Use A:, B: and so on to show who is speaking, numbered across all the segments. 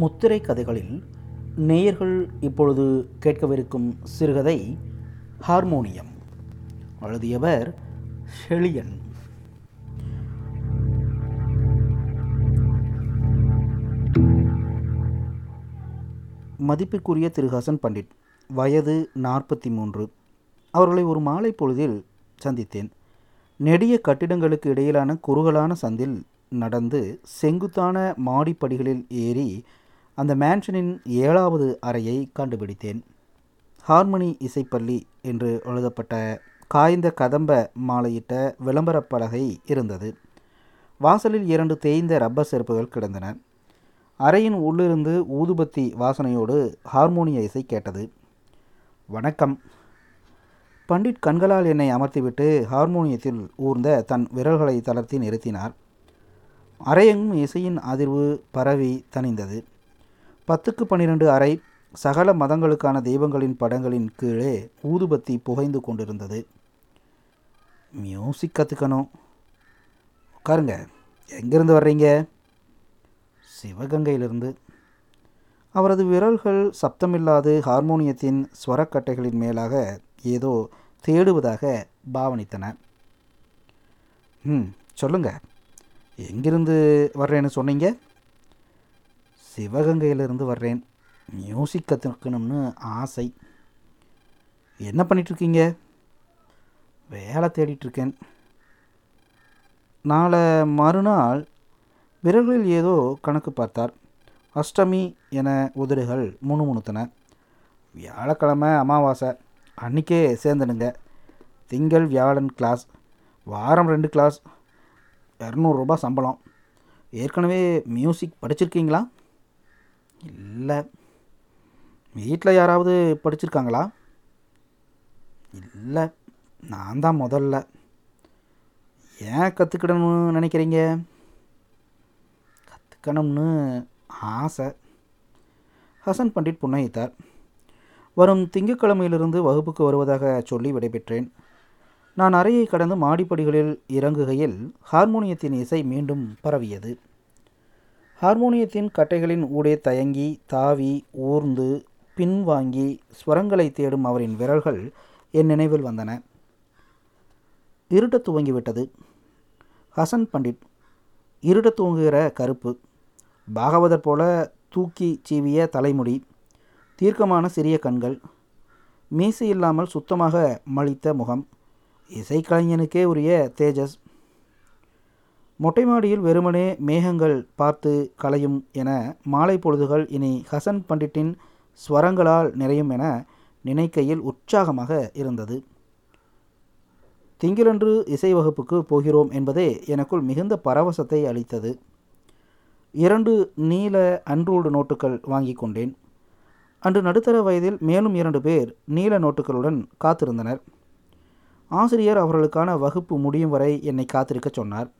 A: முத்திரை கதைகளில் நேயர்கள் இப்பொழுது கேட்கவிருக்கும் சிறுகதை ஹார்மோனியம். எழுதியவர் ஷெளியன் மதிப்பிற்குரிய திரு ஹசன் பண்டிட் வயது நாற்பத்தி மூன்று அவர்களை ஒரு மாலை பொழுதில் சந்தித்தேன். நெடிய கட்டிடங்களுக்கு இடையிலான குறுகலான சந்தில் நடந்து செங்குத்தான மாடிப்படிகளில் ஏறி அந்த மேன்ஷனின் ஏழாவது அறையை கண்டுபிடித்தேன். ஹார்மனி இசைப்பள்ளி என்று எழுதப்பட்ட காய்ந்த கதம்ப மாலையிட்ட விளம்பரப் பலகை இருந்தது. வாசலில் இரண்டு தேய்ந்த ரப்பர் செருப்புகள் கிடந்தன. அறையின் உள்ளிருந்து ஊதுபத்தி வாசனையோடு ஹார்மோனிய இசை கேட்டது. வணக்கம். பண்டிட் கண்களால் என்னை அமர்த்திவிட்டு ஹார்மோனியத்தில் ஊர்ந்த தன் விரல்களை தளர்த்தி நிறுத்தினார். அறையெங்கும் இசையின் அதிர்வு பரவி தணிந்தது. பத்துக்கு பன்னிரண்டு அறை சகல மதங்களுக்கான தெய்வங்களின் படங்களின் கீழே ஊதுபத்தி புகைந்து கொண்டிருந்தது. மியூசிக் கற்றுக்கணும் உட்காருங்க. எங்கேருந்து வர்றீங்க? சிவகங்கையிலிருந்து. அவரது விரல்கள் சப்தமில்லாது ஹார்மோனியத்தின் ஸ்வரக்கட்டைகளின் மேலாக ஏதோ தேடுவதாக பாவனித்தன. ம் சொல்லுங்க. எங்கிருந்து வர்றேன்னு சொன்னீங்க? சிவகங்கையிலிருந்து வர்றேன். மியூசிக் கற்றுக்கணும்னு ஆசை. என்ன பண்ணிகிட்ருக்கீங்க வேலை தேடிட்டுருக்கேன். நாளை மறுநாள் விரல்களில் ஏதோ கணக்கு பார்த்தார். அஷ்டமி என உதடுகள் முணுமுணுத்தன. வியாழக்கிழமை அமாவாசை. அன்றைக்கே சேர்ந்துடுங்க. திங்கள் வியாழன் கிளாஸ் வாரம் ரெண்டு கிளாஸ் இரநூறுபா சம்பளம். ஏற்கனவே மியூசிக் படிச்சிருக்கீங்களா? இல்லை. வீட்டில் யாராவது படிச்சிருக்காங்களா? இல்லை. நான் தான் முதல்ல. ஏன் கற்றுக்கிடணும்னு நினைக்கிறீங்க? கற்றுக்கணும்னு ஆசை. ஹசன் பண்டிட் புன்னகித்தார். வரும் திங்கட்கிழமையிலிருந்து வகுப்புக்கு வருவதாக சொல்லி விடைபெற்றேன். நான் அறையை கடந்து மாடிப்படிகளில் இறங்குகையில் ஹார்மோனியத்தின் இசை மீண்டும் பரவியது. ஹார்மோனியத்தின் கட்டைகளின் ஊடே தயங்கி தாவி ஊர்ந்து பின்வாங்கி ஸ்வரங்களை தேடும் அவரின் விரல்கள் என் நினைவில் வந்தன. இருட்டத் துவங்கிவிட்டது. ஹசன் பண்டிட் இருட்டத் துவங்குகிற கருப்பு. பாகவதர் போல தூக்கி சீவிய தலைமுடி தீர்க்கமான சிறிய கண்கள் மீசை இல்லாமல் சுத்தமாக மலித்த முகம் இசைக்கலைஞனுக்கே உரிய தேஜஸ் மொட்டை மாடியில் வெறுமனே மேகங்கள் பார்த்து கலையும் என மாலை பொழுதுகள் இனி ஹசன் பண்டிட்டின் ஸ்வரங்களால் நிறையும் என நினைக்கையில் உற்சாகமாக இருந்தது. திங்களன்று இசை வகுப்புக்கு போகிறோம் என்பதே எனக்குள் மிகுந்த பரவசத்தை அளித்தது. இரண்டு நீல அன்ரூல்டு நோட்டுகள் வாங்கி கொண்டேன். அன்று நடுத்தர வயதில் மேலும் இரண்டு பேர் நீல நோட்டுகளுடன் காத்திருந்தனர். ஆசிரியர் அவர்களுக்கான வகுப்பு முடியும் வரை என்னை காத்திருக்க சொன்னார்.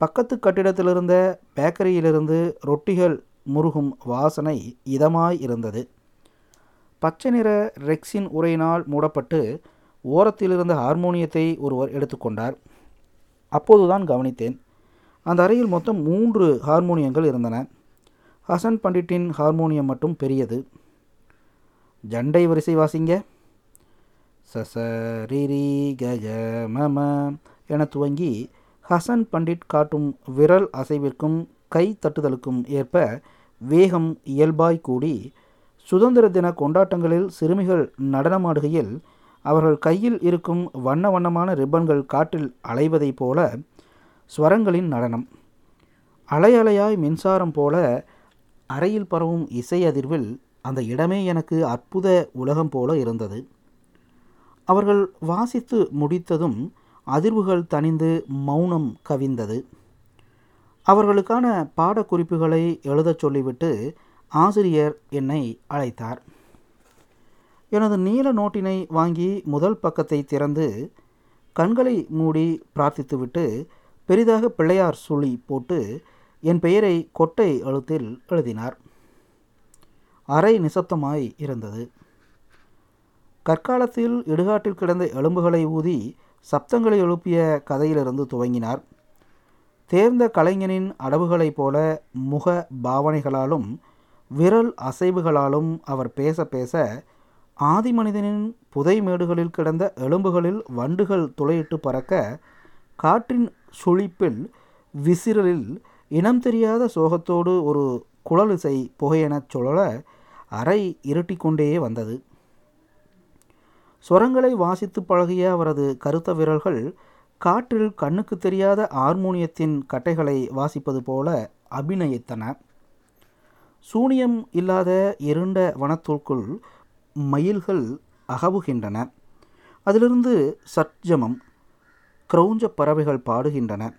A: பக்கத்து கட்டிடத்திலிருந்த பேக்கரியிலிருந்து ரொட்டிகள் முருகும் வாசனை இதமாய் இருந்தது பச்சை நிற ரெக்ஸின் உரையினால் மூடப்பட்டு ஓரத்திலிருந்த ஹார்மோனியத்தை ஒருவர் எடுத்துக்கொண்டார் அப்போதுதான் கவனித்தேன். அந்த அறையில் மொத்தம் மூன்று ஹார்மோனியங்கள் இருந்தன. ஹசன் பண்டிட்டின் ஹார்மோனியம் மட்டும் பெரியது. ஜண்டை வரிசை வாசிங்க. சச ரிரி கஜ மம என துவங்கி ஹசன் பண்டிட் காட்டும் விரல் அசைவிற்கும் கை தட்டுதலுக்கும் ஏற்ப வேகம் இயல்பாய் கூடி சுதந்திர தின கொண்டாட்டங்களில் சிறுமிகள் நடனமாடுகையில் அவர்கள் கையில் இருக்கும் வண்ண வண்ணமான ரிப்பன்கள் காற்றில் அலைவதைப் போல ஸ்வரங்களின் நடனம். அலை அலையாய் மின்சாரம் போல அறையில் பரவும் இசை அதிர்வில் அந்த இடமே எனக்கு அற்புத உலகம் போல இருந்தது. அவர்கள் வாசித்து முடித்ததும் அதிர்வுகள் தணிந்து மௌனம் கவிந்தது. அவர்களுக்கான பாடக்குறிப்புகளை எழுதச் சொல்லிவிட்டு ஆசிரியர் என்னை அழைத்தார். எனது நீல நோட்டினை வாங்கி முதல் பக்கத்தை திறந்து கண்களை மூடி பிரார்த்தித்துவிட்டு பெரிதாக பிள்ளையார் சுழி போட்டு என் பெயரை கொட்டை எழுத்தில் எழுதினார். அறை நிசப்தமாய் இருந்தது. கற்காலத்தில் இடுகாட்டில் கிடந்த எலும்புகளை ஊதி சப்தங்களை எழுப்பிய கதையிலிருந்து துவங்கினார். தேர்ந்த கலைஞனின் அடவுகளைப் போல முக பாவனைகளாலும் விரல் அசைவுகளாலும் அவர் பேச பேச ஆதிமனிதனின் புதை மேடுகளில் கிடந்த எலும்புகளில் வண்டுகள் துளையிட்டு பறக்க காற்றின் சுழிப்பில் விசிறலில் இனம் தெரியாத சோகத்தோடு ஒரு குழலிசை புகையெனச் சுழல அறை இருட்டிக்கொண்டே வந்தது. சுரங்களை வாசித்து பழகிய அவரது கருத்த விரல்கள் காற்றில் கண்ணுக்கு தெரியாத ஹார்மோனியத்தின் கட்டைகளை வாசிப்பது போல அபிநயித்தன. சூனியம் இல்லாத இருண்ட வனத்திற்குள் மயில்கள் அகவுகின்றன. அதிலிருந்து சட்ஜமம் கிரௌஞ்ச பறவைகள் பாடுகின்றன.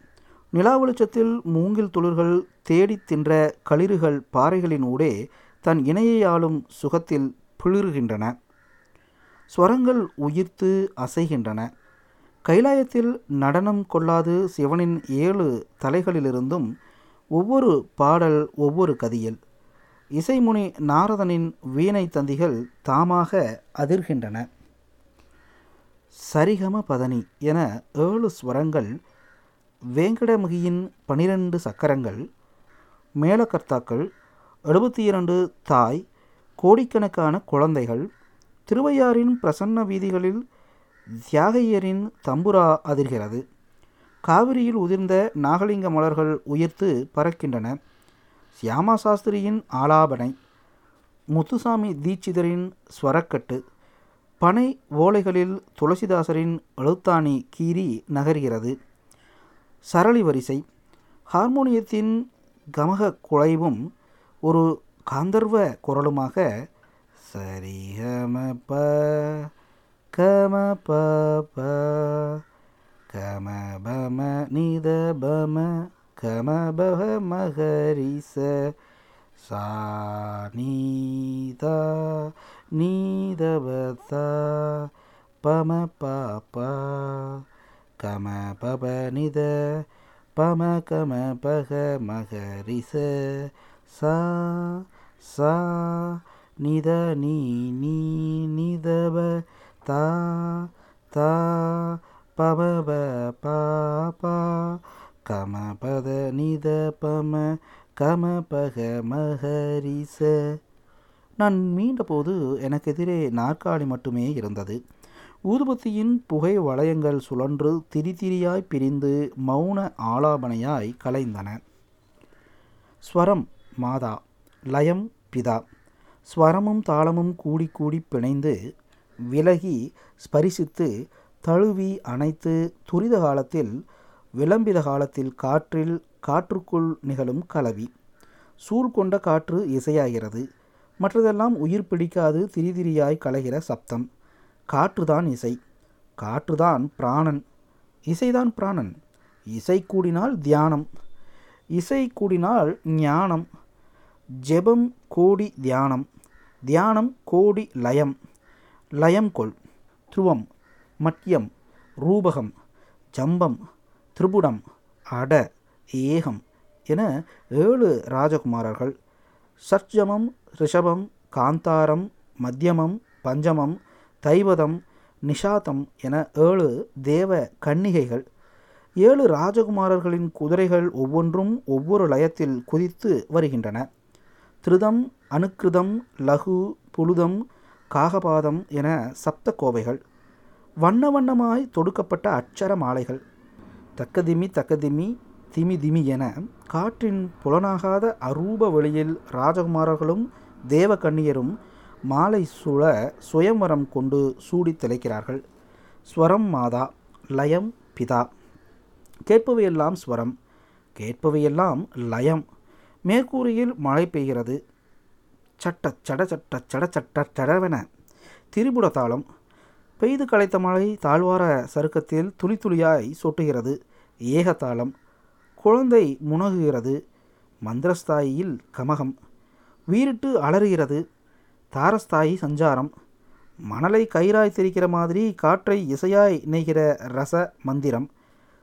A: நிலா வெளிச்சத்தில் மூங்கில் துளிர்கள் தேடித் தின்ற களிறுகள் பாறைகளின் ஊடே தன் இணையை ஆளும் சுகத்தில் பிளிறுகின்றன. ஸ்வரங்கள் உயிர்த்து அசைகின்றன. கைலாயத்தில் நடனம் கொள்ளாது சிவனின் ஏழு தலைகளிலிருந்தும் ஒவ்வொரு பாடல் ஒவ்வொரு கதியில். இசைமுனி நாரதனின் வீணை தந்திகள் தாமாக அதிர்கின்றன. சரிகம பதனி என ஏழு ஸ்வரங்கள் வேங்கடமுகியின் பனிரெண்டு சக்கரங்கள் மேலக்கர்த்தாக்கள் எழுபத்தி இரண்டு தாய் கோடிக்கணக்கான குழந்தைகள் திருவையாறின் பிரசன்ன வீதிகளில் தியாகையரின் தம்புரா அதிர்கிறது. காவிரியில் உதிர்ந்த நாகலிங்க மலர்கள் உயிர்த்து பறக்கின்றன. சியாமா சாஸ்திரியின் ஆலாபனை முத்துசாமி தீட்சிதரின் ஸ்வரக்கட்டு பனை ஓலைகளில் துளசிதாசரின் எழுத்தாணி கீறி நகர்கிறது. சரளி வரிசை ஹார்மோனியத்தின் கமக குழைவும் ஒரு காந்தர்வ குரலுமாக சரிகம ப கம ப. ப கம பம நித பம கம பவ மகரிச. சா நீதா நீதபதா பம பாப. கம பப நித பம கம பக மகரிச. சா சா நித நீ நீ நிதப தா தா பம பா பாபா கம பத நித பம கம பக மகரிச. நான் மீண்டபோது எனக்கு எதிரே நாற்காலி மட்டுமே இருந்தது. ஊதுபத்தியின் புகை வளையங்கள் சுழன்று திரி திரியாய் பிரிந்து மௌன ஆலாபனையாய் கலைந்தன. ஸ்வரம் மாதா. லயம் பிதா. ஸ்வரமும் தாளமும் கூடி கூடி பிணைந்து விலகி ஸ்பரிசித்து தழுவி அணைத்து துரித காலத்தில் விளம்பித காலத்தில் காற்றில் காற்றுக்குள் நிகழும் கலவி. சூழ் கொண்ட காற்று இசையாகிறது. மற்றதெல்லாம் உயிர் பிடிக்காது திரிதிரியாய் கலைகிற சப்தம். காற்றுதான் இசை. காற்றுதான் பிராணன். இசைதான் பிராணன். இசை கூடினால் தியானம். இசை கூடினால் ஞானம். ஜெபம் கோடி தியானம். தியானம் கோடி லயம். லயம் கொள். துருவம் மட்யம் ரூபகம் ஜம்பம். திரிபுடம் அட ஏகம். என ஏழு ராஜகுமாரர்கள். சர்ஜமம் ரிஷபம் காந்தாரம் மத்தியமம் பஞ்சமம் தைவதம் நிஷாதம் என ஏழு தேவ கன்னிகைகள். ஏழு ராஜகுமாரர்களின் குதிரைகள் ஒவ்வொன்றும் ஒவ்வொரு லயத்தில் குதித்து வருகின்றன. திருதம் அனுக்கிருதம் லகு புழுதம் காகபாதம் என சப்த கோவைகள். வண்ண வண்ணமாய் தொடுக்கப்பட்ட அட்சர மாலைகள். தக்கதிமி தக்கதிமி திமி திமி என காற்றின் புலனாகாத அரூப வழியில் ராஜகுமாரர்களும் தேவகன்னியரும் மாலை சூழ சுயம்வரம் கொண்டு சூடி திளைக்கிறார்கள். ஸ்வரம் மாதா லயம் பிதா. கேட்பவையெல்லாம் ஸ்வரம். கேட்பவையெல்லாம் லயம். மேற்கூரையில் மழை பெய்கிறது. சட்ட சட சட்ட சட சட்ட சடவென திரிபுட தாளம் பெய்து களைத்த மழை தாழ்வார சருக்கத்தில் துளி துளியாய் சொட்டுகிறது. ஏகத்தாளம் குழந்தை முனகுகிறது. மந்திரஸ்தாயில் கமகம் வீரிட்டு அலறுகிறது. தாரஸ்தாயி சஞ்சாரம் மணலை கயிறாய் திரிக்கிற மாதிரி காற்றை இசையாய் இணைகிற ரச மந்திரம்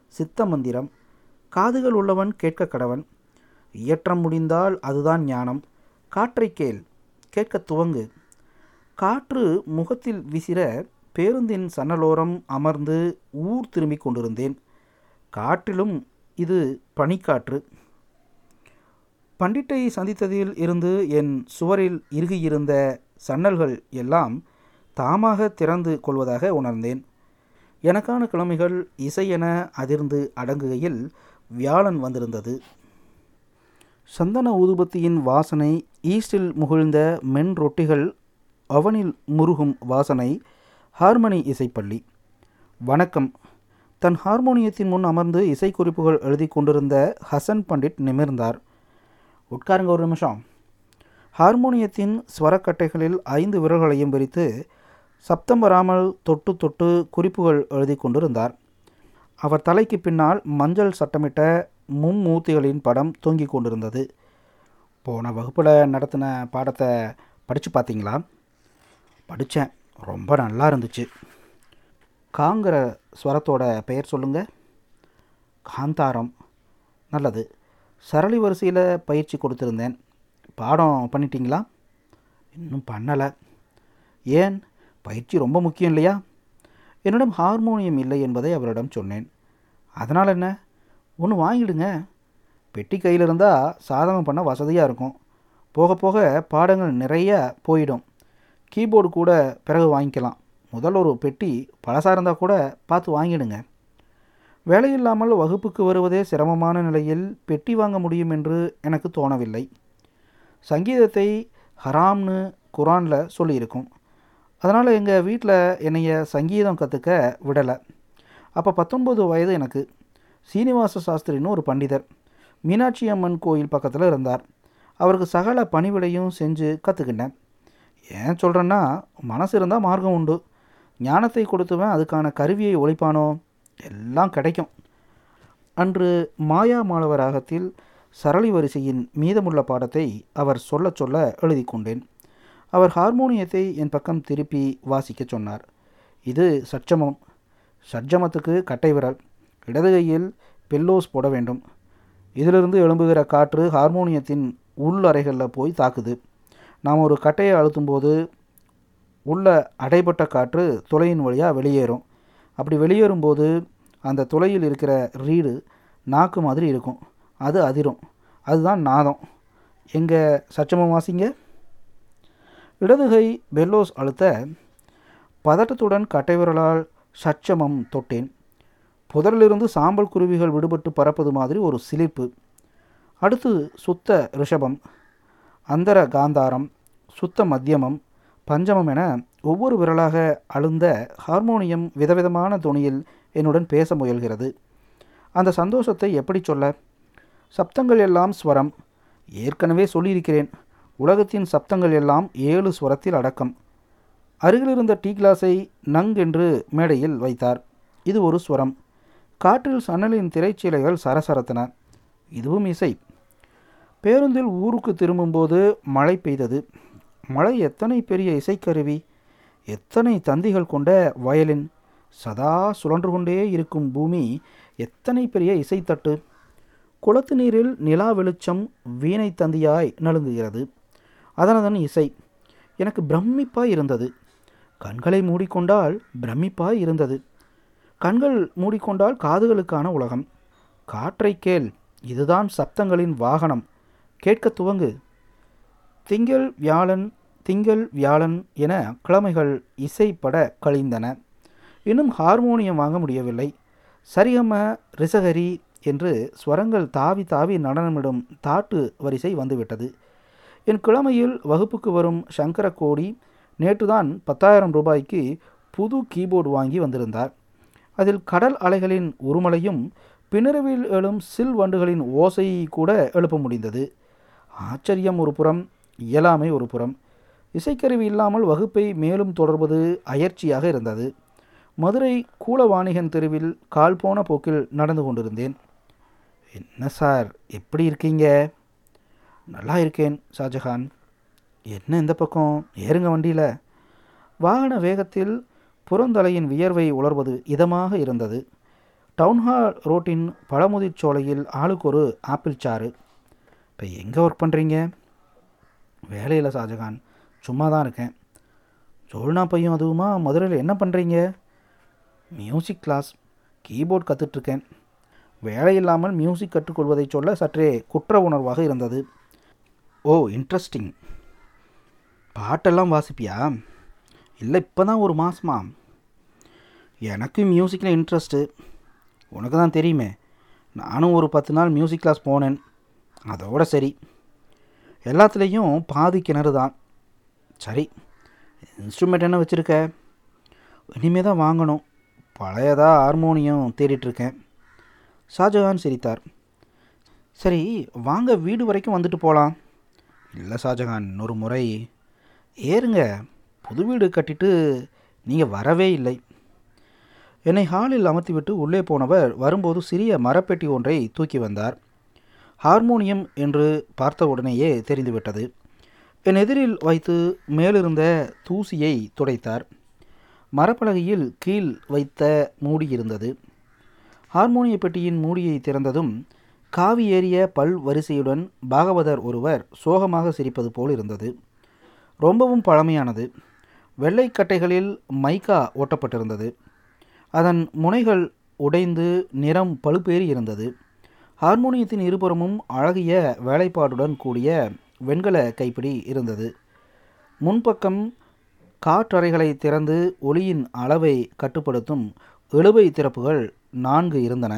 A: சித்த மந்திரம். காதுகள் உள்ளவன் கேட்க கடவன். இயற்றம் முடிந்தால் அதுதான் ஞானம். காற்றை கேள் கேட்க துவங்கு. காற்று முகத்தில் விசிற பேருந்தின் சன்னலோரம் அமர்ந்து ஊர் திரும்பிக் கொண்டிருந்தேன். காற்றிலும் இது பனிக்காற்று. பண்டிட்டை சந்தித்ததில் இருந்து என் சுவரில் இறுகியிருந்த சன்னல்கள் எல்லாம் தாமாக திறந்து கொள்வதாக உணர்ந்தேன். எனக்கான கிழமைகள் இசையென அதிர்ந்து அடங்குகையில் வியாழன் வந்திருந்தது. சந்தன ஊதுபத்தியின் வாசனை ஈஸ்டில் முகிழ்ந்த மென் ரொட்டிகள் அவனில் முருகும் வாசனை ஹார்மனி இசைப்பள்ளி. வணக்கம். தன் ஹார்மோனியத்தின் முன் அமர்ந்து இசைக்குறிப்புகள் எழுதி கொண்டிருந்த ஹசன் பண்டிட் நிமிர்ந்தார். உட்காருங்க ஒரு நிமிஷம். ஹார்மோனியத்தின் ஸ்வரக்கட்டைகளில் ஐந்து விரல்களையும் விரித்து சப்தம் வராமல் தொட்டு தொட்டு குறிப்புகள் எழுதி கொண்டிருந்தார். அவர் தலைக்கு பின்னால் மஞ்சள் சட்டமிட்ட மும்மூர்த்திகளின் படம் தொங்கிக் கொண்டிருந்தது. போன வகுப்பில் நடத்தின பாடத்தை படித்து பார்த்தீங்களா படித்தேன் ரொம்ப நல்லா இருந்துச்சு. காங்கிற ஸ்வரத்தோட பெயர் சொல்லுங்க. காந்தாரம். நல்லது. சரளி வரிசையில் பயிற்சி கொடுத்துருந்தேன். பாடம் பண்ணிட்டீங்களா? இன்னும் பண்ணலை. ஏன்? பயிற்சி ரொம்ப முக்கியம் இல்லையா? என்னிடம் ஹார்மோனியம் இல்லை என்பதை அவரிடம் சொன்னேன். அதனால் என்ன? ஒன்று வாங்கிடுங்க. பெட்டி கையில் இருந்தால் சாதகம் பண்ண வசதியாக இருக்கும். போக போக பாடங்கள் நிறைய போயிடும். கீபோர்டு கூட பிறகு வாங்கிக்கலாம். முதல் ஒரு பெட்டி பழசாக இருந்தால் கூட பார்த்து வாங்கிடுங்க. வேலையில்லாமல் வகுப்புக்கு வருவதே சிரமமான நிலையில் பெட்டி வாங்க முடியும் என்று எனக்கு தோணவில்லை. சங்கீதத்தை ஹராம்னு குரானில் சொல்லியிருக்கும். அதனால் எங்கள் வீட்டில் என்னைய சங்கீதம் கற்றுக்க விடலை. அப்போ பத்தொன்பது வயது எனக்கு. சீனிவாச சாஸ்திரின்னு ஒரு பண்டிதர். மீனாட்சி அம்மன் கோயில் பக்கத்தில் இருந்தார். அவருக்கு சகல பணிவிடையும் செஞ்சு கற்றுக்கிட்டேன் ஏன் சொல்கிறேன்னா மனசு இருந்தால் மார்க்கம் உண்டு. ஞானத்தை கொடுத்துவன் அதுக்கான கருவியை ஒழிப்பானோ? எல்லாம் கிடைக்கும். அன்று மாயா மாணவ ராகத்தில் சரளி வரிசையின் மீதமுள்ள பாடத்தை அவர் சொல்ல சொல்ல எழுதி கொண்டேன். அவர் ஹார்மோனியத்தை என் பக்கம் திருப்பி வாசிக்க சொன்னார். இது சட்சமம் சட்ஜமத்துக்கு கட்டை விரல். இடது கையில் பெல்லோஸ் போட வேண்டும். இதிலிருந்து எழும்புகிற காற்று ஹார்மோனியத்தின் உள் அறைகளில் போய் தாக்குது. நாம் ஒரு கட்டையை அழுத்தும்போது உள்ள அடைபட்ட காற்று துளையின் வழியாக வெளியேறும். அப்படி வெளியேறும்போது அந்த துளையில் இருக்கிற ரீடு நாக்கு மாதிரி இருக்கும். அது அதிரும். அதுதான் நாதம். எங்கள் சச்சமம் வாசிங்க. இடதுகை பெல்லோஸ் அழுத்த பதட்டத்துடன் கட்டைவிரலால் சச்சமம் தொட்டேன். புதரிலிருந்து சாம்பல் குருவிகள் விடுபட்டு பறப்பது மாதிரி ஒரு சிலிர்ப்பு அடுத்து சுத்த ரிஷபம் அந்தர காந்தாரம் சுத்த மத்தியமம் பஞ்சமம் என ஒவ்வொரு விரலாக அழுந்த ஹார்மோனியம் விதவிதமான தொனியில் என்னுடன் பேச முயல்கிறது. அந்த சந்தோஷத்தை எப்படி சொல்ல? சப்தங்கள் எல்லாம் ஸ்வரம். ஏற்கனவே சொல்லியிருக்கிறேன். உலகத்தின் சப்தங்கள் எல்லாம் ஏழு ஸ்வரத்தில் அடக்கம். அருகிலிருந்த டீ கிளாஸை நங் என்று மேடையில் வைத்தார். இது ஒரு ஸ்வரம். காற்றில் சன்னலின் திரைச்சீலைகள் சரசரத்தன. இதுவும் இசை. பேருந்தில் ஊருக்கு திரும்பும்போது மழை பெய்தது. மழை எத்தனை பெரிய இசைக்கருவி. எத்தனை தந்திகள் கொண்ட வயலின். சதா சுழன்று கொண்டே இருக்கும் பூமி எத்தனை பெரிய இசைத்தட்டு. குளத்து நீரில் நிலா வெளிச்சம் வீணை தந்தியாய் நழுங்குகிறது அதனதன் இசை. எனக்கு பிரமிப்பாய் இருந்தது. கண்களை மூடிக்கொண்டால் பிரமிப்பாய் இருந்தது. கண்கள் மூடிக்கொண்டால் காதுகளுக்கான உலகம். காற்றை கேள் இதுதான் சப்தங்களின் வாகனம். கேட்க துவங்கு. திங்கள் வியாழன் திங்கள் வியாழன் என கிழமைகள் இசைப்பட கழிந்தன. இன்னும் ஹார்மோனியம் வாங்க முடியவில்லை. சரியம ரிசகரி என்று ஸ்வரங்கள் தாவி தாவி நடனமிடும் தாட்டு வரிசை வந்துவிட்டது. என் கிழமையில் வகுப்புக்கு வரும் சங்கரகோடி நேற்றுதான் பத்தாயிரம் ரூபாய்க்கு புது கீபோர்டு வாங்கி வந்திருந்தார். அதில் கடல் அலைகளின் உருமலையும் பின்னரவில் எழும் சில் வண்டுகளின் ஓசையை கூட எழுப்ப முடிந்தது. ஆச்சரியம் ஒரு புறம் இயலாமை ஒரு புறம். இசைக்கருவி இல்லாமல் வகுப்பை மேலும் தொடர்வது அயற்சியாக இருந்தது. மதுரை கூலவாணிகன் தெருவில் கால் போன போக்கில் நடந்து கொண்டிருந்தேன். என்ன சார் எப்படி இருக்கீங்க? நல்லா இருக்கேன் ஷாஜஹான் என்ன இந்த பக்கம்? ஏறுங்க வண்டியில். வாகன வேகத்தில் புறந்தலையின் வியர்வை உலர்வது இதமாக இருந்தது. டவுன்ஹால் ரோட்டின் பழமுதிர் சோலையில் ஆளுக்கு ஒரு ஆப்பிள் சாறு. இப்போ எங்கே ஒர்க் பண்ணுறீங்க வேலையில் ஷாஜகான். சும்மா தான் இருக்கேன். ஜோல்னா பையன் அதுவுமா? மதுரையில் என்ன பண்ணுறீங்க மியூசிக் கிளாஸ். கீபோர்ட் கற்றுட்ருக்கேன் வேலையில்லாமல் மியூசிக் கற்றுக்கொள்வதை சொல்ல சற்றே குற்ற உணர்வாக இருந்தது. Oh interesting. பாட்டெல்லாம் வாசிப்பியா? இல்லை இப்போ தான் ஒரு மாதமா எனக்கு மியூசிக்கில் இன்ட்ரெஸ்ட்டு உனக்கு தான் தெரியுமே. நானும் ஒரு பத்து நாள் மியூசிக் கிளாஸ் போனேன். அதோட சரி. எல்லாத்துலேயும் பாதி கிணறு தான். சரி இன்ஸ்ட்ருமெண்ட் என்ன வச்சுருக்க? இனிமே தான் வாங்கணும். பழையதாக ஹார்மோனியம் தேடிட்டுருக்கேன் ஷாஜஹான் சிரித்தார். சரி வாங்க வீடு வரைக்கும் வந்துட்டு போகலாம் இல்லை ஷாஜஹான் இன்னொரு முறை. ஏறுங்க. புது வீடு கட்டிட்டு நீங்கள் வரவே இல்லை. என்னை ஹாலில் அமர்த்திவிட்டு உள்ளே போனவர் வரும்போது சிறிய மரப்பெட்டி ஒன்றை தூக்கி வந்தார். ஹார்மோனியம் என்று பார்த்தவுடனேயே தெரிந்துவிட்டது. என் எதிரில் வைத்து மேலிருந்த தூசியை துடைத்தார். மரப்பலகையில் கீழ் வைத்த மூடி இருந்தது. ஹார்மோனிய பெட்டியின் மூடியை திறந்ததும் காவி ஏறிய பல் வரிசையுடன் பாகவதர் ஒருவர் சோகமாக சிரிப்பது போல் இருந்தது. ரொம்பவும் பழமையானது. வெள்ளைக்கட்டைகளில் மைக்கா ஒட்டப்பட்டிருந்தது அதன் முனைகள் உடைந்து நிறம் பழுப்பேறி இருந்தது ஹார்மோனியத்தின் இருபுறமும் அழகிய வேலைப்பாடுடன் கூடிய வெண்கல கைப்பிடி இருந்தது. முன்பக்கம் காற்றறைகளை திறந்து ஒளியின் அளவை கட்டுப்படுத்தும் இழுவை திறப்புகள் நான்கு இருந்தன.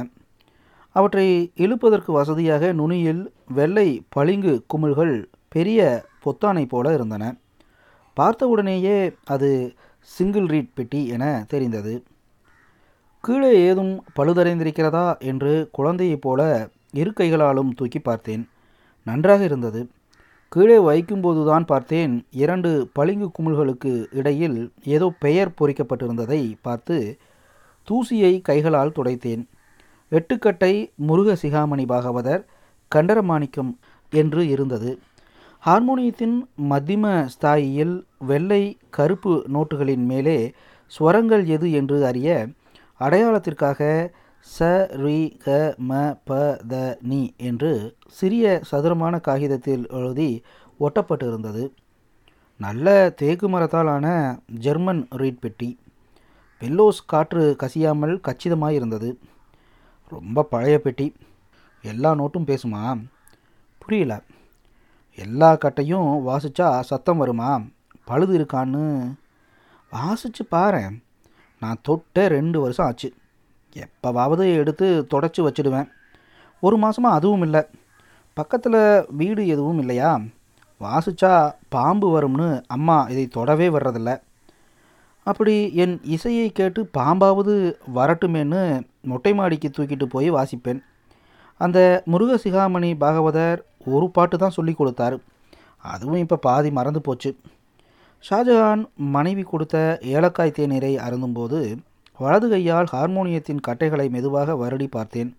A: அவற்றை இழுப்பதற்கு வசதியாக நுனியில் வெள்ளை பளிங்கு குமிழ்கள் பெரிய பொத்தானை போல இருந்தன. பார்த்தவுடனேயே அது சிங்கிள் ரீட் பெட்டி என தெரிந்தது. கீழே ஏதும் பழுதடைந்திருக்கிறதா என்று குழந்தையைப் போல இரு கைகளாலும் தூக்கி பார்த்தேன். நன்றாக இருந்தது. கீழே வைக்கும்போதுதான் பார்த்தேன் இரண்டு பளிங்கு குமிழ்களுக்கு இடையில் ஏதோ பெயர் பொறிக்கப்பட்டிருந்ததை பார்த்து தூசியை கைகளால் துடைத்தேன். எட்டுக்கட்டை முருக சிகாமணி பாகவதர் கண்டரமாணிக்கம் என்று இருந்தது. ஹார்மோனியத்தின் மத்திம ஸ்தாயியில் வெள்ளை கருப்பு நோட்டுகளின் மேலே ஸ்வரங்கள் எது என்று அறிய அடையாளத்திற்காக ச ரி க ம ப த நி என்று சிறிய சதுரமான காகிதத்தில் எழுதி ஒட்டப்பட்டிருந்தது. நல்ல தேக்கு மரத்தாலான ஜெர்மன் ரீட் பெட்டி. பெல்லோஸ் காற்று கசியாமல் கச்சிதமாக இருந்தது ரொம்ப பழைய பெட்டி. எல்லா நோட்டும் பேசுமா? புரியல. எல்லா கட்டையும் வாசித்தா சத்தம் வருமா? பழுது இருக்கான்னு வாசித்து பாரு நான் தொட்ட ரெண்டு வருஷம் ஆச்சு. எப்போவாவது எடுத்து தொடச்சி வச்சிடுவேன். ஒரு மாதமாக அதுவும் இல்லை. பக்கத்தில் வீடு எதுவும் இல்லையா? வாசிச்சா பாம்பு வரும்னு அம்மா இதை தொடவே வர்றதில்ல. அப்படி என் இசையை கேட்டு பாம்பாவது வரட்டுமேன்னு மொட்டை மாடிக்கு தூக்கிட்டு போய் வாசிப்பேன். அந்த முருகசிகாமணி பாகவதர் ஒரு பாட்டு தான் சொல்லி கொடுத்தார். அதுவும் இப்போ பாதி மறந்து போச்சு. ஷாஜஹான் மனைவி கொடுத்த ஏலக்காய் தேநீரை அருந்தும்போது வலது கையால் ஹார்மோனியத்தின் கட்டைகளை மெதுவாக வருடி பார்த்தேன்.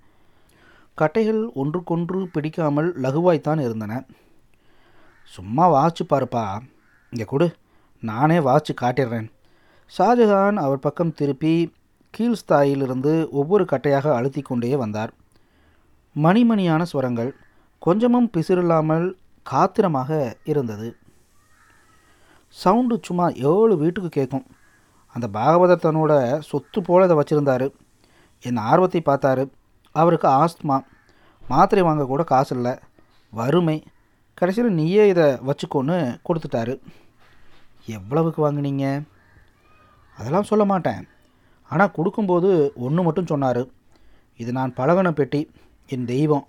A: கட்டைகள் ஒன்றுக்கொன்று பிடிக்காமல் லகுவாய்த்தான் இருந்தன. சும்மா வாச்சு பாருப்பா. இங்கே கொடு. நானே வாச்சு காட்டிடுறேன். ஷாஜஹான் அவர் பக்கம் திருப்பி கீழ்ஸ்தாயிலிருந்து ஒவ்வொரு கட்டையாக அழுத்தி கொண்டே வந்தார். மணிமணியான ஸ்வரங்கள். கொஞ்சமும் பிசிறில்லாமல் காத்திரமாக இருந்தது. சவுண்டு சும்மா ஏழு வீட்டுக்கு கேட்கும். அந்த பாகவதர் தன்னோட சொத்து போல இதை வச்சுருந்தாரு. என் ஆர்வத்தை பார்த்தாரு. அவருக்கு ஆஸ்துமா. மாத்திரை வாங்க கூட காசு இல்லை. வறுமை. கடைசியில் நீயே இதை வச்சுக்கோன்னு கொடுத்துட்டாரு. எவ்வளவுக்கு வாங்குனீங்க? அதெல்லாம் சொல்ல மாட்டேன். ஆனால் கொடுக்கும்போது ஒன்று மட்டும் சொன்னார். இது நான் பழகின பெட்டி. என் தெய்வம்.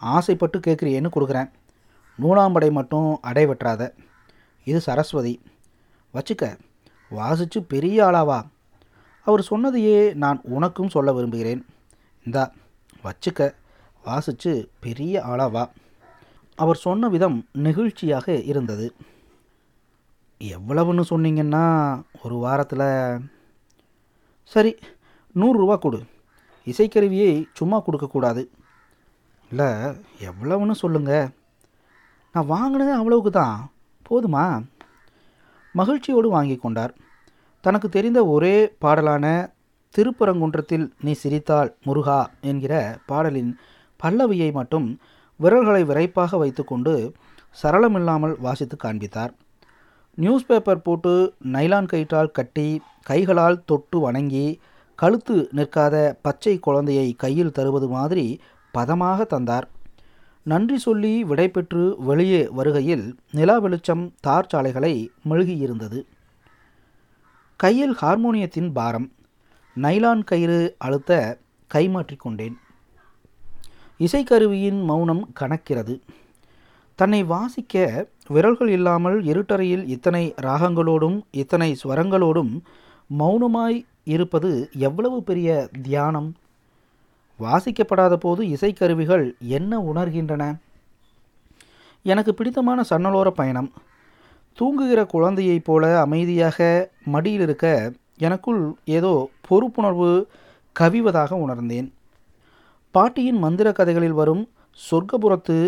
A: ஆசைப்பட்டு கேட்குறியேன்னு கொடுக்குறேன். நூலாம்படை மட்டும் அடை வெட்டுறாத. இது சரஸ்வதி. வச்சுக்க வாசித்து பெரிய ஆளாவா? அவர் சொன்னதையே நான் உனக்கும் சொல்ல விரும்புகிறேன். இந்தா வச்சுக்க வாசித்து பெரிய ஆளாவா? அவர் சொன்ன விதம் நெகிழ்ச்சியாக இருந்தது. எவ்வளவுன்னு சொன்னீங்கன்னா ஒரு வாரத்தில் சரி நூறுரூவா கொடு. இசைக்கருவியை சும்மா கொடுக்கக்கூடாது. இல்லை எவ்வளவுன்னு சொல்லுங்கள் நான் வாங்கினது அவ்வளவுக்கு தான் போதுமா? மகிழ்ச்சியோடு வாங்கி கொண்டார். தனக்கு தெரிந்த ஒரே பாடலான திருப்பரங்குன்றத்தில் நீ சிரித்தால் முருகா என்கிற பாடலின் பல்லவியை மட்டும் விரல்களை விரைப்பாக வைத்துக்கொண்டு சரளமில்லாமல் வாசித்து காண்பித்தார். நியூஸ் பேப்பர் போட்டு நைலான் கயிற்றால் கட்டி கைகளால் தொட்டு வணங்கி கழுத்து நிற்காத பச்சை குழந்தையை கையில் தருவது மாதிரி பதமாக தந்தார். நன்றி சொல்லி விடைபெற்று வெளியே வருகையில் நிலா வெளிச்சம் தார் சாலைகளை மெழுகியிருந்தது. கையில் ஹார்மோனியத்தின் பாரம் நைலான் கயிறு அழுத்த கைமாற்றிக் கொண்டேன். இசைக்கருவியின் மௌனம் கணக்கிறது தன்னை வாசிக்க விரல்கள் இல்லாமல் இருட்டறையில் இத்தனை ராகங்களோடும் இத்தனை ஸ்வரங்களோடும் மௌனமாய் இருப்பது எவ்வளவு பெரிய தியானம்? வாசிக்கப்படாத போது இசைக்கருவிகள் என்ன உணர்கின்றன? எனக்கு பிடித்தமான சன்னலோர பயணம். தூங்குகிற குழந்தையைப் போல அமைதியாக மடியில் இருக்க எனக்குள் ஏதோ பொறுப்புணர்வு கவிவதாக உணர்ந்தேன். பாட்டியின் மந்திர கதைகளில் வரும் சொர்க்கபுரத்து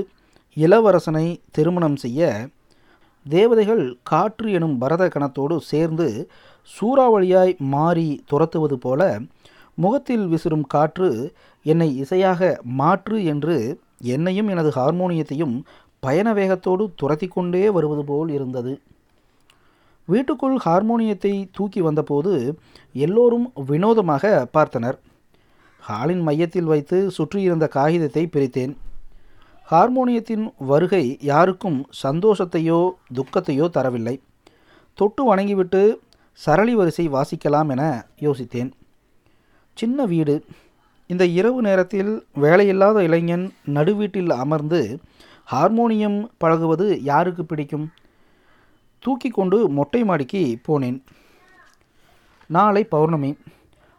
A: இளவரசனை திருமணம் செய்ய தேவதைகள் காற்று எனும் பரத கணத்தோடு சேர்ந்து சூறாவளியாய் மாறி துரத்துவது போல முகத்தில் விசிறும் காற்று என்னை இசையாக மாற்று என்று என்னையும் எனது ஹார்மோனியத்தையும் பயண வேகத்தோடு துரத்தி கொண்டே வருவது போல் இருந்தது. வீட்டுக்குள் ஹார்மோனியத்தை தூக்கி வந்தபோது எல்லோரும் வினோதமாக பார்த்தனர். ஹாலின் மையத்தில் வைத்து சுற்றியிருந்த காகிதத்தை பிரித்தேன். ஹார்மோனியத்தின் வருகை யாருக்கும் சந்தோஷத்தையோ துக்கத்தையோ தரவில்லை. தொட்டு வணங்கிவிட்டு சரளி வரிசை வாசிக்கலாம் என யோசித்தேன். சின்ன வீடு. இந்த இரவு நேரத்தில் வேலையில்லாத இளைஞன் நடுவீட்டில் அமர்ந்து ஹார்மோனியம் பழகுவது யாருக்கு பிடிக்கும்? தூக்கி கொண்டு மொட்டை மாடிக்கு போனேன். நாளை பௌர்ணமி.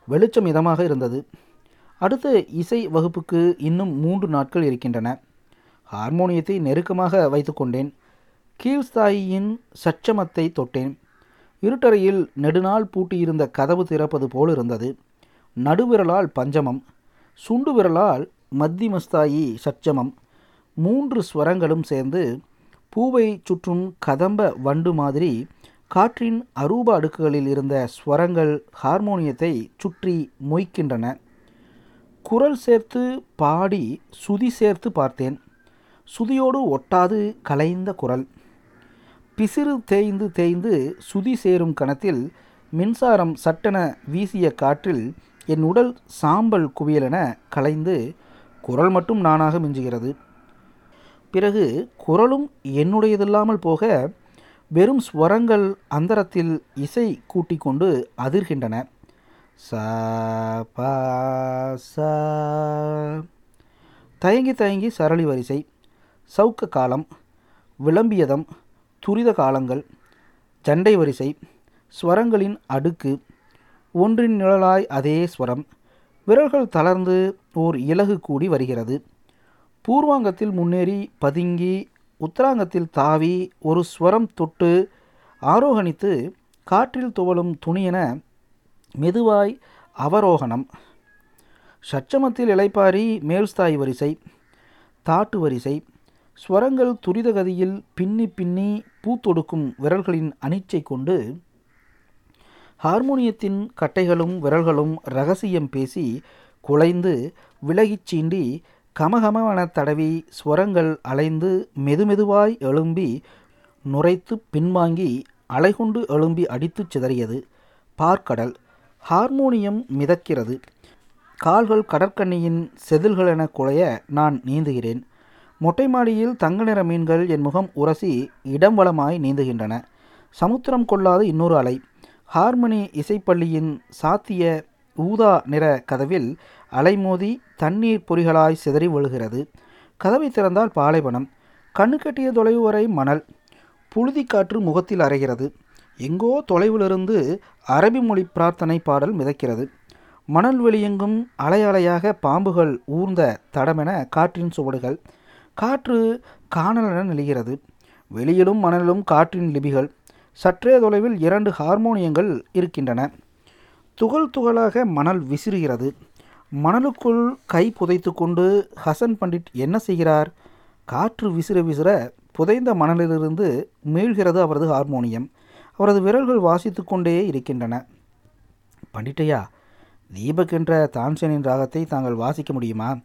A: வெளிச்சம் இதமாக இருந்தது. அடுத்த இசை வகுப்புக்கு இன்னும் மூன்று நாட்கள் இருக்கின்றன. ஹார்மோனியத்தை நெருக்கமாக வைத்துக்கொண்டேன் கீழ்ஸ்தாயியின் சச்சமத்தை தொட்டேன். இருட்டறையில் நெடுநாள் பூட்டியிருந்த கதவு திறப்பது போல் இருந்தது நடுவிரலால் பஞ்சமம் சுண்டு விரலால் மத்திமஸ்தாயி சச்சமம். மூன்று ஸ்வரங்களும் சேர்ந்து பூவை சுற்றும் கதம்ப வண்டு மாதிரி காற்றின் அரூப அடுக்குகளில் இருந்த ஸ்வரங்கள் ஹார்மோனியத்தை சுற்றி மொய்க்கின்றன. குரல் சேர்த்து பாடி சுதி சேர்த்து பார்த்தேன். சுதியோடு ஒட்டாது கலைந்த குரல். பிசிறு தேய்ந்து தேய்ந்து சுதி சேரும் கணத்தில் மின்சாரம் சட்டென வீசிய காற்றில் என் உடல் சாம்பல் குவியலென கலைந்து குரல் மட்டும் நானாக மிஞ்சுகிறது. பிறகு குரலும் என்னுடையதில்லாமல் போக வெறும் ஸ்வரங்கள் அந்தரத்தில் இசை கூட்டிக் கொண்டு அதிர்கின்றன. ச தயங்கி தயங்கி சரளி வரிசை. சவுக்க காலம். விளம்பியதம். துரித காலங்கள். சண்டை வரிசை. ஸ்வரங்களின் அடுக்கு. ஒன்றின் நிழலாய் அதே ஸ்வரம். விரல்கள் தளர்ந்து ஓர் இலகு கூடி வருகிறது. பூர்வாங்கத்தில் முன்னேறி பதுங்கி உத்தராங்கத்தில் தாவி ஒரு ஸ்வரம் தொட்டு ஆரோகணித்து காற்றில் துவளும் துணியென மெதுவாய் அவரோகணம். சச்சமத்தில் இலைப்பாரி மேல்ஸ்தாய் வரிசை தாட்டு வரிசை. ஸ்வரங்கள் துரிதகதியில் பின்னி பின்னி பூத்தொடுக்கும் விரல்களின் அனிச்சை கொண்டு ஹார்மோனியத்தின் கட்டைகளும் விரல்களும் ரகசியம் பேசி குலைந்து விலகிச் சீண்டி கமகமவன தடவி ஸ்வரங்கள் அலைந்து மெதுமெதுவாய் எழும்பி நுரைத்து பின்வாங்கி அலைகொண்டு எழும்பி அடித்துச் சிதறியது. பார்க்கடல். ஹார்மோனியம் மிதக்கிறது. கால்கள் கடற்கண்ணியின் செதில்களென குலைய நான் நீந்துகிறேன். மொட்டை மாடியில் தங்க நிற மீன்கள் என் முகம் உரசி இடம் வளமாய் நீந்துகின்றன. சமுத்திரம் கொள்ளாத இன்னொரு அலை. ஹார்மனி இசைப்பள்ளியின் சாத்திய ஊதா நிற கதவில் அலைமோதி தண்ணீர் பொறிகளாய் சிதறி விழுகிறது. கதவை திறந்தால் பாலைவனம். கண்ணு கட்டிய தொலைவு வரை மணல். புழுதி காற்று முகத்தில் அரைகிறது எங்கோ தொலைவிலிருந்து அரபி மொழி பிரார்த்தனை பாடல் மிதக்கிறது. மணல் வெளியெங்கும் அலையலையாக பாம்புகள் ஊர்ந்த தடமென காற்றின் சுவடுகள். காற்று காணலென நெளிகிறது வெளியிலும் மணலிலும் காற்றின் லிபிகள். சற்றே தொலைவில் இரண்டு ஹார்மோனியங்கள் இருக்கின்றன. துகள் துகளாக மணல் விசிறுகிறது. மணலுக்குள் கை புதைத்து கொண்டு ஹசன் பண்டிட் என்ன செய்கிறார்? காற்று விசிற விசிற புதைந்த மணலிலிருந்து மீள்கிறது அவரது ஹார்மோனியம். அவரது விரல்கள் வாசித்து கொண்டே இருக்கின்றன. பண்டிட்டையா தீபக் என்ற தான்சேனின் ராகத்தை தாங்கள் வாசிக்க முடியுமா?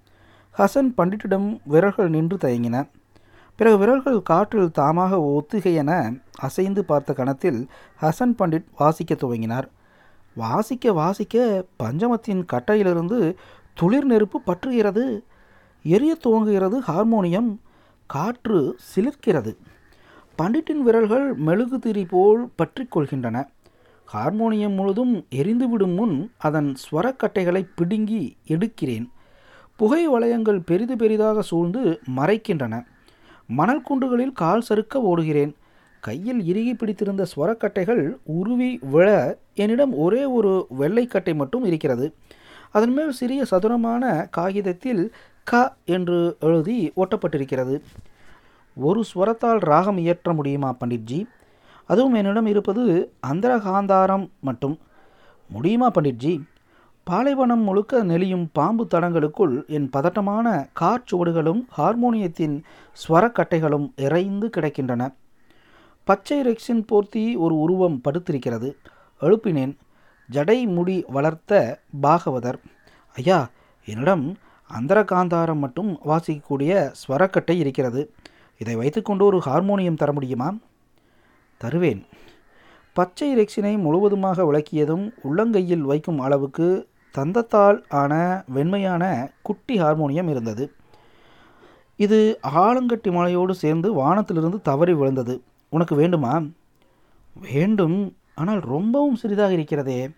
A: ஹசன் பண்டிட்டிடம் விரல்கள் நின்று தயங்கின. பிறகு விரல்கள் காற்றில் தாமாக ஒத்துகை என அசைந்து பார்த்த கணத்தில் ஹசன் பண்டிட் வாசிக்க துவங்கினார். வாசிக்க வாசிக்க பஞ்சமத்தின் கட்டையிலிருந்து துளிர் நெருப்பு பற்றுகிறது எரிய துவங்குகிறது ஹார்மோனியம் காற்று சிலிர்க்கிறது. பண்டிட்டின் விரல்கள் மெழுகு திரி போல் பற்றி கொள்கின்றன. ஹார்மோனியம் முழுதும் எரிந்துவிடும் முன் அதன் ஸ்வரக்கட்டைகளை பிடுங்கி எடுக்கிறேன். புகை வளையங்கள் பெரிது பெரிதாக சூழ்ந்து மறைக்கின்றன. மணல் குண்டுகளில் கால் சறுக்க ஓடுகிறேன். கையில் இறுகி பிடித்திருந்த ஸ்வரக்கட்டைகள் உருவி விழ என்னிடம் ஒரே ஒரு வெள்ளைக்கட்டை மட்டும் இருக்கிறது. அதன் மேல் சிறிய சதுரமான காகிதத்தில் க என்று எழுதி ஒட்டப்பட்டிருக்கிறது. ஒரு ஸ்வரத்தால் ராகம் இயற்ற முடியுமா பண்டிட்ஜி? அதுவும் என்னிடம் இருப்பது அந்தரகாந்தாரம் மட்டும். முடியுமா பண்டிட்ஜி? பாலைவனம் முழுக்க நெளியும் பாம்பு தடங்களுக்குள் என் பதட்டமான காற்சுவடுகளும் ஹார்மோனியத்தின் ஸ்வரக்கட்டைகளும் இறைந்து கிடக்கின்றன. பச்சை ரெக்ஸின் போர்த்தி ஒரு உருவம் படுத்திருக்கிறது. எழுப்பினேன். ஜடை முடி வளர்த்த பாகவதர். ஐயா என்னிடம் அந்தரகாந்தாரம் மட்டும் வாசிக்கக்கூடிய ஸ்வரக்கட்டை இருக்கிறது. இதை வைத்துக்கொண்டு ஒரு ஹார்மோனியம் தர முடியுமா? தருவேன். பச்சை ரெக்ஸினை முழுவதுமாக விளக்கியதும் உள்ளங்கையில் வைக்கும் அளவுக்கு தந்தத்தால் ஆன வெண்மையான குட்டி ஹார்மோனியம் இருந்தது. இது ஆலங்கட்டி மலையோடு சேர்ந்து வானத்திலிருந்து தவறி விழுந்தது. உனக்கு வேண்டுமா? வேண்டும். ஆனால் ரொம்பவும் சிறிதாக இருக்கிறதே.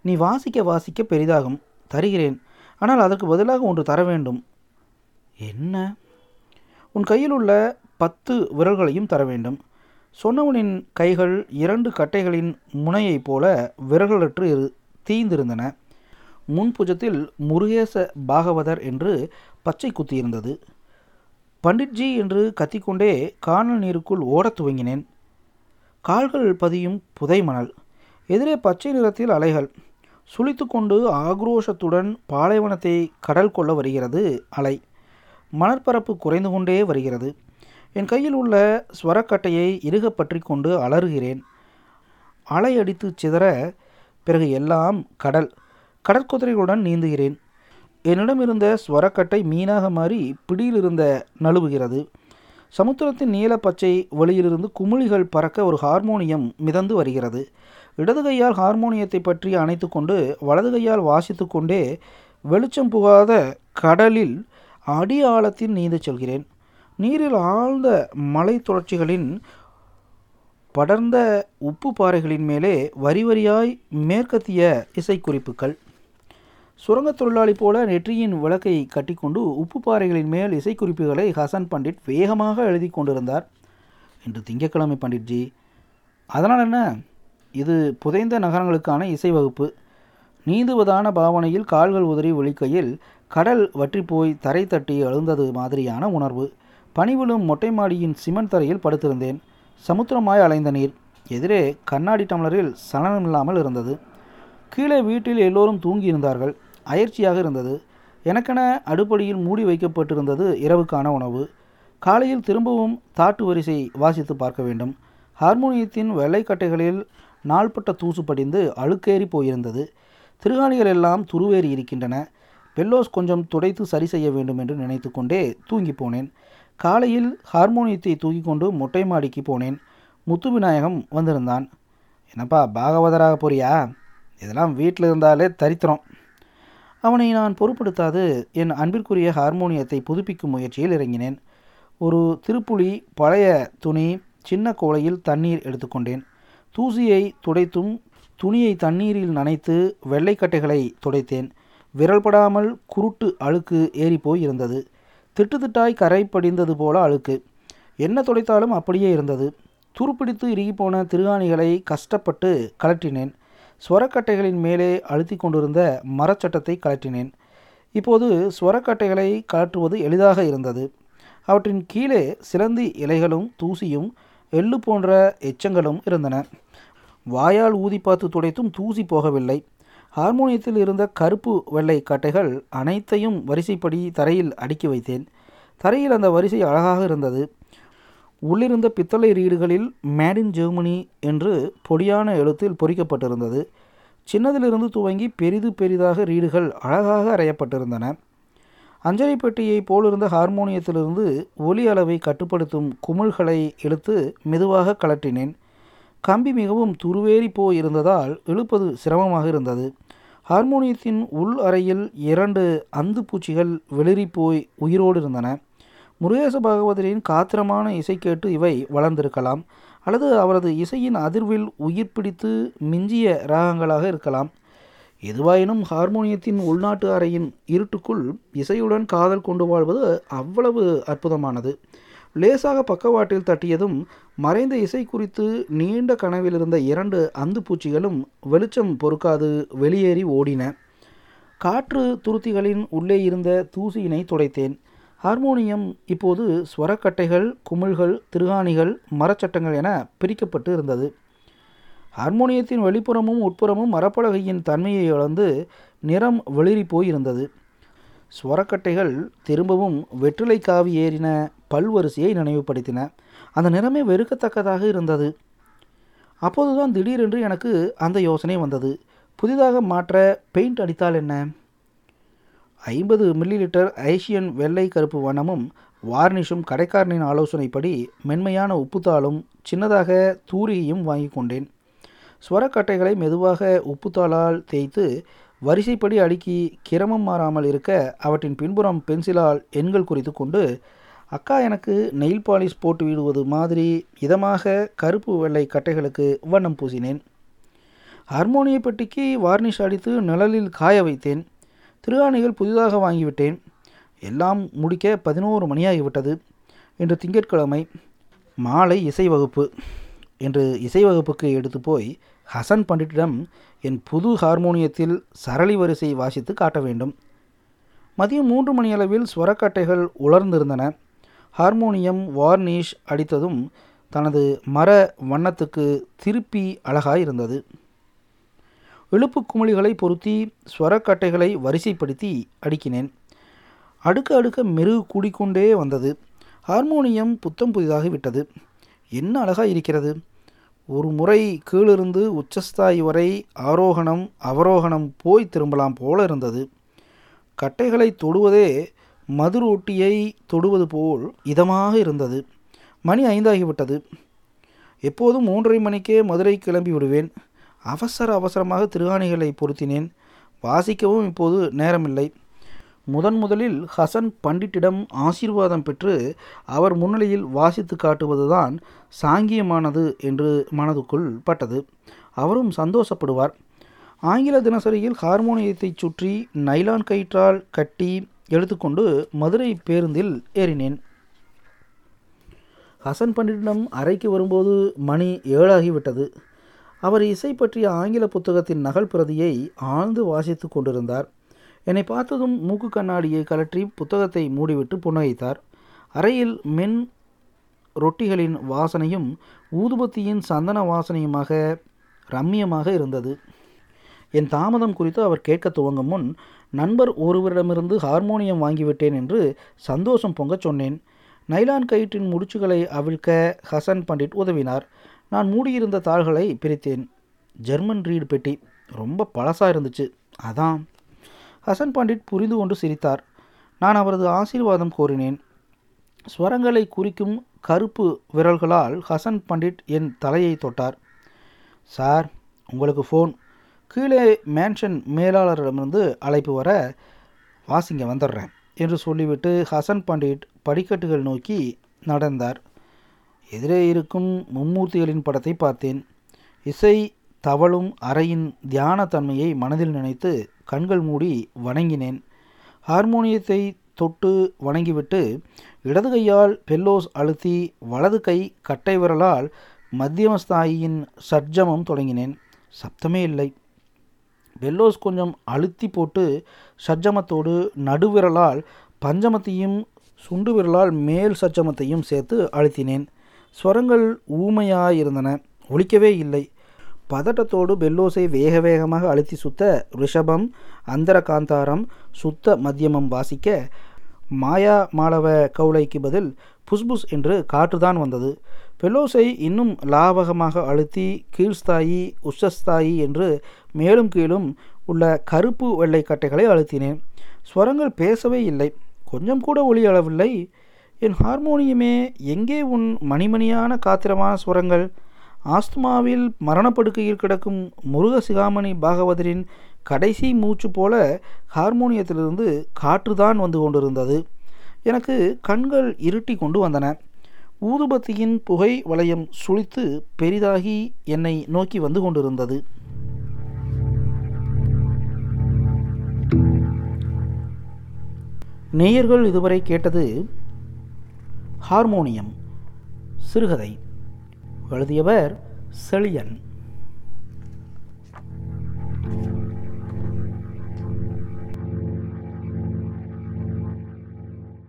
A: நீ வாசிக்க வாசிக்க பெரிதாகும். தருகிறேன். ஆனால் அதற்கு பதிலாக ஒன்று தர வேண்டும். என்ன? உன் கையில் உள்ள பத்து விரல்களையும் தர வேண்டும். சொன்னவனின் கைகள் இரண்டு கட்டைகளின் முனையைப் போல விரல்களற்று இரு தீய்ந்திருந்தன முன்புஜத்தில் முருகேச பாகவதர் என்று பச்சை குத்தியிருந்தது. பண்டிட்ஜி என்று கத்திக்கொண்டே காணல் நீருக்குள் ஓடத் துவங்கினேன். கால்கள் பதியும் புதை மணல். எதிரே பச்சை நிறத்தில் அலைகள். சுழித்து கொண்டு ஆக்ரோஷத்துடன் பாலைவனத்தை கடல் கொள்ள வருகிறது அலை. மணற்பரப்பு குறைந்து கொண்டே வருகிறது. என் கையில் உள்ள ஸ்வரக்கட்டையை இறுக பற்றி கொண்டு அலறுகிறேன். அலை அடித்து சிதற பிறகு எல்லாம் கடல். கடற்குதிரைகளுடன் நீந்துகிறேன். என்னிடம் இருந்த ஸ்வரக்கட்டை மீனாக மாறி பிடியிலிருந்த நழுவுகிறது. சமுத்திரத்தின் நீல பச்சை வழியிலிருந்து குமிழிகள் பறக்க ஒரு ஹார்மோனியம் மிதந்து வருகிறது. இடது கையால் ஹார்மோனியத்தை பற்றி அணைத்து கொண்டு வலது கையால் வாசித்து கொண்டே வெளிச்சம் புகாத கடலில் அடி ஆழத்தில் நீந்து செல்கிறேன். நீரில் ஆழ்ந்த மலை தொடர்ச்சிகளின் படர்ந்த உப்பு பாறைகளின் மேலே வரி வரியாய் மேற்கத்திய இசைக்குறிப்புகள். சுரங்கத் தொழிலாளி போல நெற்றியின் விளக்கை கட்டிக்கொண்டு உப்பு பாறைகளின் மேல் இசைக்குறிப்புகளை ஹசன் பண்டிட் வேகமாக எழுதி கொண்டிருந்தார். இன்று திங்கட்கிழமை பண்டிட்ஜி அதனால் என்ன? இது புதைந்த நகரங்களுக்கான இசை வகுப்பு. நீந்துவதான பாவனையில் கால்கள் உதறி ஒழிக்கையில் கடல் வற்றி போய் தரை தட்டி அழுந்தது மாதிரியான உணர்வு. பனிவிழும் மொட்டை மாடியின் சிமெண்ட் தரையில் படுத்திருந்தேன். சமுத்திரமாய் அலைந்த நீர். எதிரே கண்ணாடி டம்ளரில் சலனமில்லாமல் இருந்தது. கீழே வீட்டில் எல்லோரும் தூங்கியிருந்தார்கள். அயற்சியாக இருந்தது. எனக்கென அடுப்படியில் மூடி வைக்கப்பட்டிருந்தது இரவுக்கான உணவு. காலையில் திரும்பவும் தாட்டு வரிசை வாசித்து பார்க்க வேண்டும். ஹார்மோனியத்தின் வெள்ளைக்கட்டைகளில் நாள்பட்ட தூசு படிந்து அழுக்கேறி போயிருந்தது. திருகாணிகள் எல்லாம் துருவேறி இருக்கின்றன. பெல்லோஸ் கொஞ்சம் துடைத்து சரி செய்ய வேண்டும் என்று நினைத்து கொண்டே தூங்கி போனேன். காலையில் ஹார்மோனியத்தை தூக்கி கொண்டு மொட்டை மாடிக்கு போனேன். முத்து விநாயகம் வந்திருந்தான். என்னப்பா பாகவதராக போறியா? இதெல்லாம் வீட்டில் இருந்தாலே தரித்திரம். அவனை நான் பொருட்படுத்தாது. என் அன்பிற்குரிய ஹார்மோனியத்தை புதுப்பிக்கும் முயற்சியில் இறங்கினேன். ஒரு திருப்புளி பழைய துணி சின்ன கோலையில் தண்ணீர் எடுத்துக்கொண்டேன் தூசியை துடைத்தும் துணியை தண்ணீரில் நனைத்து வெள்ளைக்கட்டைகளை துடைத்தேன். விரல்படாமல் குருட்டு அழுக்கு ஏறிப்போய் இருந்தது. திட்டு திட்டாய் கரை படிந்தது போல அழுக்கு. என்ன துடைத்தாலும் அப்படியே இருந்தது. துருப்பிடித்து இறுகிப்போன திருகாணிகளை கஷ்டப்பட்டு கலற்றினேன் ஸ்வரக்கட்டைகளின் மேலே அழுத்தி கொண்டிருந்த மரச்சட்டத்தை கழற்றினேன். இப்போது ஸ்வரக்கட்டைகளை கழற்றுவது எளிதாக இருந்தது. அவற்றின் கீழே சிலந்தி இலைகளும் தூசியும் எள்ளு போன்ற எச்சங்களும் இருந்தன. வாயால் ஊதி பார்த்து துடைத்தும் தூசி போகவில்லை. ஹார்மோனியத்தில் இருந்த கருப்பு வெள்ளை கட்டைகள் அனைத்தையும் வரிசைப்படி தரையில் அடுக்கி வைத்தேன். தரையில் அந்த வரிசை அழகாக இருந்தது. உள்ளிருந்த பித்தளை ரீடுகளில் மேட் இன் ஜெர்மனி என்று பொடியான எழுத்தில் பொறிக்கப்பட்டிருந்தது. சின்னதிலிருந்து துவங்கி பெரிது பெரிதாக ரீடுகள் அழகாக அறையப்பட்டிருந்தன. அஞ்சலி பெட்டியை போலிருந்த ஹார்மோனியத்திலிருந்து ஒலி அளவை கட்டுப்படுத்தும் குமிழ்களை இழுத்து மெதுவாக கலற்றினேன். கம்பி மிகவும் துருவேறி போய் இருந்ததால் இழுப்பது சிரமமாக இருந்தது. ஹார்மோனியத்தின் உள் அறையில் இரண்டு அந்து பூச்சிகள் வெளிரி போய் உயிரோடு இருந்தன. முருகேச பகவதரின் காத்திரமான இசை கேட்டு இவை வளர்ந்திருக்கலாம் அல்லது அவரது இசையின் அதிர்வில் உயிர் பிடித்து மிஞ்சிய ராகங்களாக இருக்கலாம். எதுவாயினும் ஹார்மோனியத்தின் உள்நாட்டு அறையின் இருட்டுக்குள் இசையுடன் காதல் கொண்டு வாழ்வது அவ்வளவு அற்புதமானது. லேசாக பக்கவாட்டில் தட்டியதும் மறைந்த இசை குறித்து நீண்ட கனவில் இருந்த இரண்டு அந்து பூச்சிகளும் வெளிச்சம் பொறுக்காது வெளியேறி ஓடின. காற்று துருத்திகளின் உள்ளே இருந்த தூசியினை துடைத்தேன். ஹார்மோனியம் இப்போது ஸ்வரக்கட்டைகள் குமிழ்கள் திருகாணிகள் மரச்சட்டங்கள் என பிரிக்கப்பட்டு இருந்தது. ஹார்மோனியத்தின் வெளிப்புறமும் உட்புறமும் மரப்பலகையின் தன்மையை இழந்து நிறம் வெளிரி போயிருந்தது. ஸ்வரக்கட்டைகள் திரும்பவும் வெற்றிலை காவி ஏறின பல்வரிசையை நினைவுபடுத்தின. அந்த நிறமே வெறுக்கத்தக்கதாக இருந்தது. அப்போதுதான் திடீரென்று எனக்கு அந்த யோசனை வந்தது. புதிதாக மாற்ற பெயிண்ட் அடித்தால் என்ன? ஐம்பது மில்லி லிட்டர் ஐஷியன் வெள்ளை கருப்பு வண்ணமும் வார்னிஷும் கடைக்காரனின் ஆலோசனைப்படி மென்மையான உப்புத்தாளும் சின்னதாக தூரிகையும் வாங்கி கொண்டேன். ஸ்வரக்கட்டைகளை மெதுவாக உப்புத்தாளால் தேய்த்து வரிசைப்படி அடுக்கி கிரமம் மாறாமல் இருக்க அவற்றின் பின்புறம் பென்சிலால் எண்கள் குறித்து கொண்டு அக்கா எனக்கு நெயில் பாலிஷ் போட்டு விடுவது மாதிரி இதமாக கருப்பு வெள்ளை கட்டைகளுக்கு வண்ணம் பூசினேன். ஹார்மோனிய பெட்டிக்கு வார்னிஷ் அடித்து நிழலில் காய வைத்தேன். திருகாணிகள் புதிதாக வாங்கிவிட்டேன். எல்லாம் முடிக்க பதினோரு மணியாகிவிட்டது இன்று திங்கட்கிழமை மாலை இசை வகுப்பு என்று இசை வகுப்புக்கு எடுத்து போய் ஹசன் பண்டிட்டிடம் என் புது ஹார்மோனியத்தில் சரளி வரிசை வாசித்து காட்ட வேண்டும். மதியம் மூன்று மணியளவில் ஸ்வரக்கட்டைகள் உலர்ந்திருந்தன. ஹார்மோனியம் வார்னிஷ் அடித்ததும் தனது மர வண்ணத்துக்கு திருப்பி அழகாயிருந்தது. விழுப்பு குமிழிகளை பொருத்தி ஸ்வரக்கட்டைகளை வரிசைப்படுத்தி அடுக்கினேன். அடுக்க அடுக்க மெருகு கூடிக்கொண்டே வந்தது. ஹார்மோனியம் புத்தம் புதிதாகி விட்டது. என்ன அழகாக இருக்கிறது. ஒரு முறை கீழிருந்து உச்சஸ்தாயி வரை ஆரோகணம் அவரோகணம் போய் திரும்பலாம் போல இருந்தது. கட்டைகளை தொடுவதே மதுரோட்டியை தொடுவது போல் இதமாக இருந்தது. மணி ஐந்தாகிவிட்டது எப்போதும் மூன்றரை மணிக்கே மதுரை கிளம்பி விடுவேன். அவசர அவசரமாக திருகாணிகளை பொருத்தினேன். வாசிக்கவும் இப்போது நேரமில்லை. முதன் முதலில் ஹசன் பண்டிட்டிடம் ஆசீர்வாதம் பெற்று அவர் முன்னிலையில் வாசித்து காட்டுவதுதான் சாங்கியமானது என்று மனதுக்குள் பட்டது. அவரும் சந்தோஷப்படுவார். ஆங்கில தினசரியில் ஹார்மோனியத்தைச் சுற்றி நைலான் கயிற்றால் கட்டி எடுத்துக்கொண்டு மதுரை பேருந்தில் ஏறினேன். ஹசன் பண்டிட்டிடம் அறைக்கு வரும்போது மணி ஏழாகிவிட்டது. அவர் இசை பற்றிய ஆங்கில புத்தகத்தின் நகல் பிரதியை ஆழ்ந்து வாசித்து கொண்டிருந்தார். என்னை பார்த்ததும் மூக்கு கண்ணாடியை கலற்றி புத்தகத்தை மூடிவிட்டு புன்னகைத்தார். அறையில் மென் ரொட்டிகளின் வாசனையும் ஊதுபத்தியின் சந்தன வாசனையுமாக ரம்மியமாக இருந்தது. என் தாமதம் குறித்து அவர் கேட்க துவங்கும் முன் நண்பர் ஒருவரிடமிருந்து ஹார்மோனியம் வாங்கிவிட்டேன் என்று சந்தோஷம் பொங்கச் சொன்னேன். நைலான் கயிற்றின் முடிச்சுகளை அவிழ்க்க ஹசன் பண்டிட் உதவினார். நான் மூடியிருந்த தாள்களை பிரித்தேன். ஜெர்மன் ரீடு பெட்டி ரொம்ப பழசாக இருந்துச்சு. அதான். ஹசன் பண்டிட் புரிந்து கொண்டு சிரித்தார். நான் அவரது ஆசீர்வாதம் கோரினேன். ஸ்வரங்களை குறிக்கும் கருப்பு விரல்களால் ஹசன் பண்டிட் என் தலையை தொட்டார். சார் உங்களுக்கு ஃபோன். கீழே மேன்ஷன் மேலாளரிடமிருந்து அழைப்பு வர வாசிங்க வந்துடுறேன் என்று சொல்லிவிட்டு ஹசன் பண்டிட் படிக்கட்டுகள் நோக்கி நடந்தார். எதிரே இருக்கும் மும்மூர்த்திகளின் படத்தை பார்த்தேன். இசை தவளும் அறையின் தியான தன்மையை மனதில் நினைத்து கண்கள் மூடி வணங்கினேன். ஹார்மோனியத்தை தொட்டு வணங்கிவிட்டு இடது கையால் பெல்லோஸ் அழுத்தி வலது கை கட்டை விரலால் மத்தியமஸ்தாயியின் சட்ஜமம் தொடங்கினேன். சப்தமே இல்லை. பெல்லோஸ் கொஞ்சம் அழுத்தி போட்டு சட்ஜமத்தோடு நடுவிரலால் பஞ்சமத்தையும் சுண்டு விரலால் மேல் சட்ஜமத்தையும் சேர்த்து அழுத்தினேன். ஸ்வரங்கள் ஊமையாயிருந்தன. ஒழிக்கவே இல்லை. பதட்டத்தோடு பெல்லோஸை வேக வேகமாக அழுத்தி சுத்த ரிஷபம் அந்தர காந்தாரம் சுத்த மத்தியமம் வாசிக்க மாயா மாளவ கவுளைக்கு பதில் புஸ்புஸ் என்று காற்றுதான் வந்தது. பெல்லோஸை இன்னும் லாவகமாக அழுத்தி கீழ்ஸ்தாயி உஷஸ்தாயி என்று மேலும் கீழும் உள்ள கருப்பு வெள்ளை கட்டைகளை அழுத்தினேன். ஸ்வரங்கள் பேசவே இல்லை. கொஞ்சம் கூட ஒளி அளவில்லை. என் ஹார்மோனியமே எங்கே உன் மணிமணியான காத்திரமான சுரங்கள்? ஆஸ்துமாவில் மரணப்படுக்கையில் கிடக்கும் முருக சிகாமணி பாகவதரின் கடைசி மூச்சு போல ஹார்மோனியத்திலிருந்து காற்றுதான் வந்து கொண்டிருந்தது. எனக்கு கண்கள் இருட்டி கொண்டு வந்தன. ஊதுபத்தியின் புகை வளையம் சுழித்து பெரிதாகி என்னை நோக்கி வந்து கொண்டிருந்தது. நேயர்கள் இதுவரை கேட்டது ஹார்மோனியம் சிறுகதை எழுதியவர் செழியன்.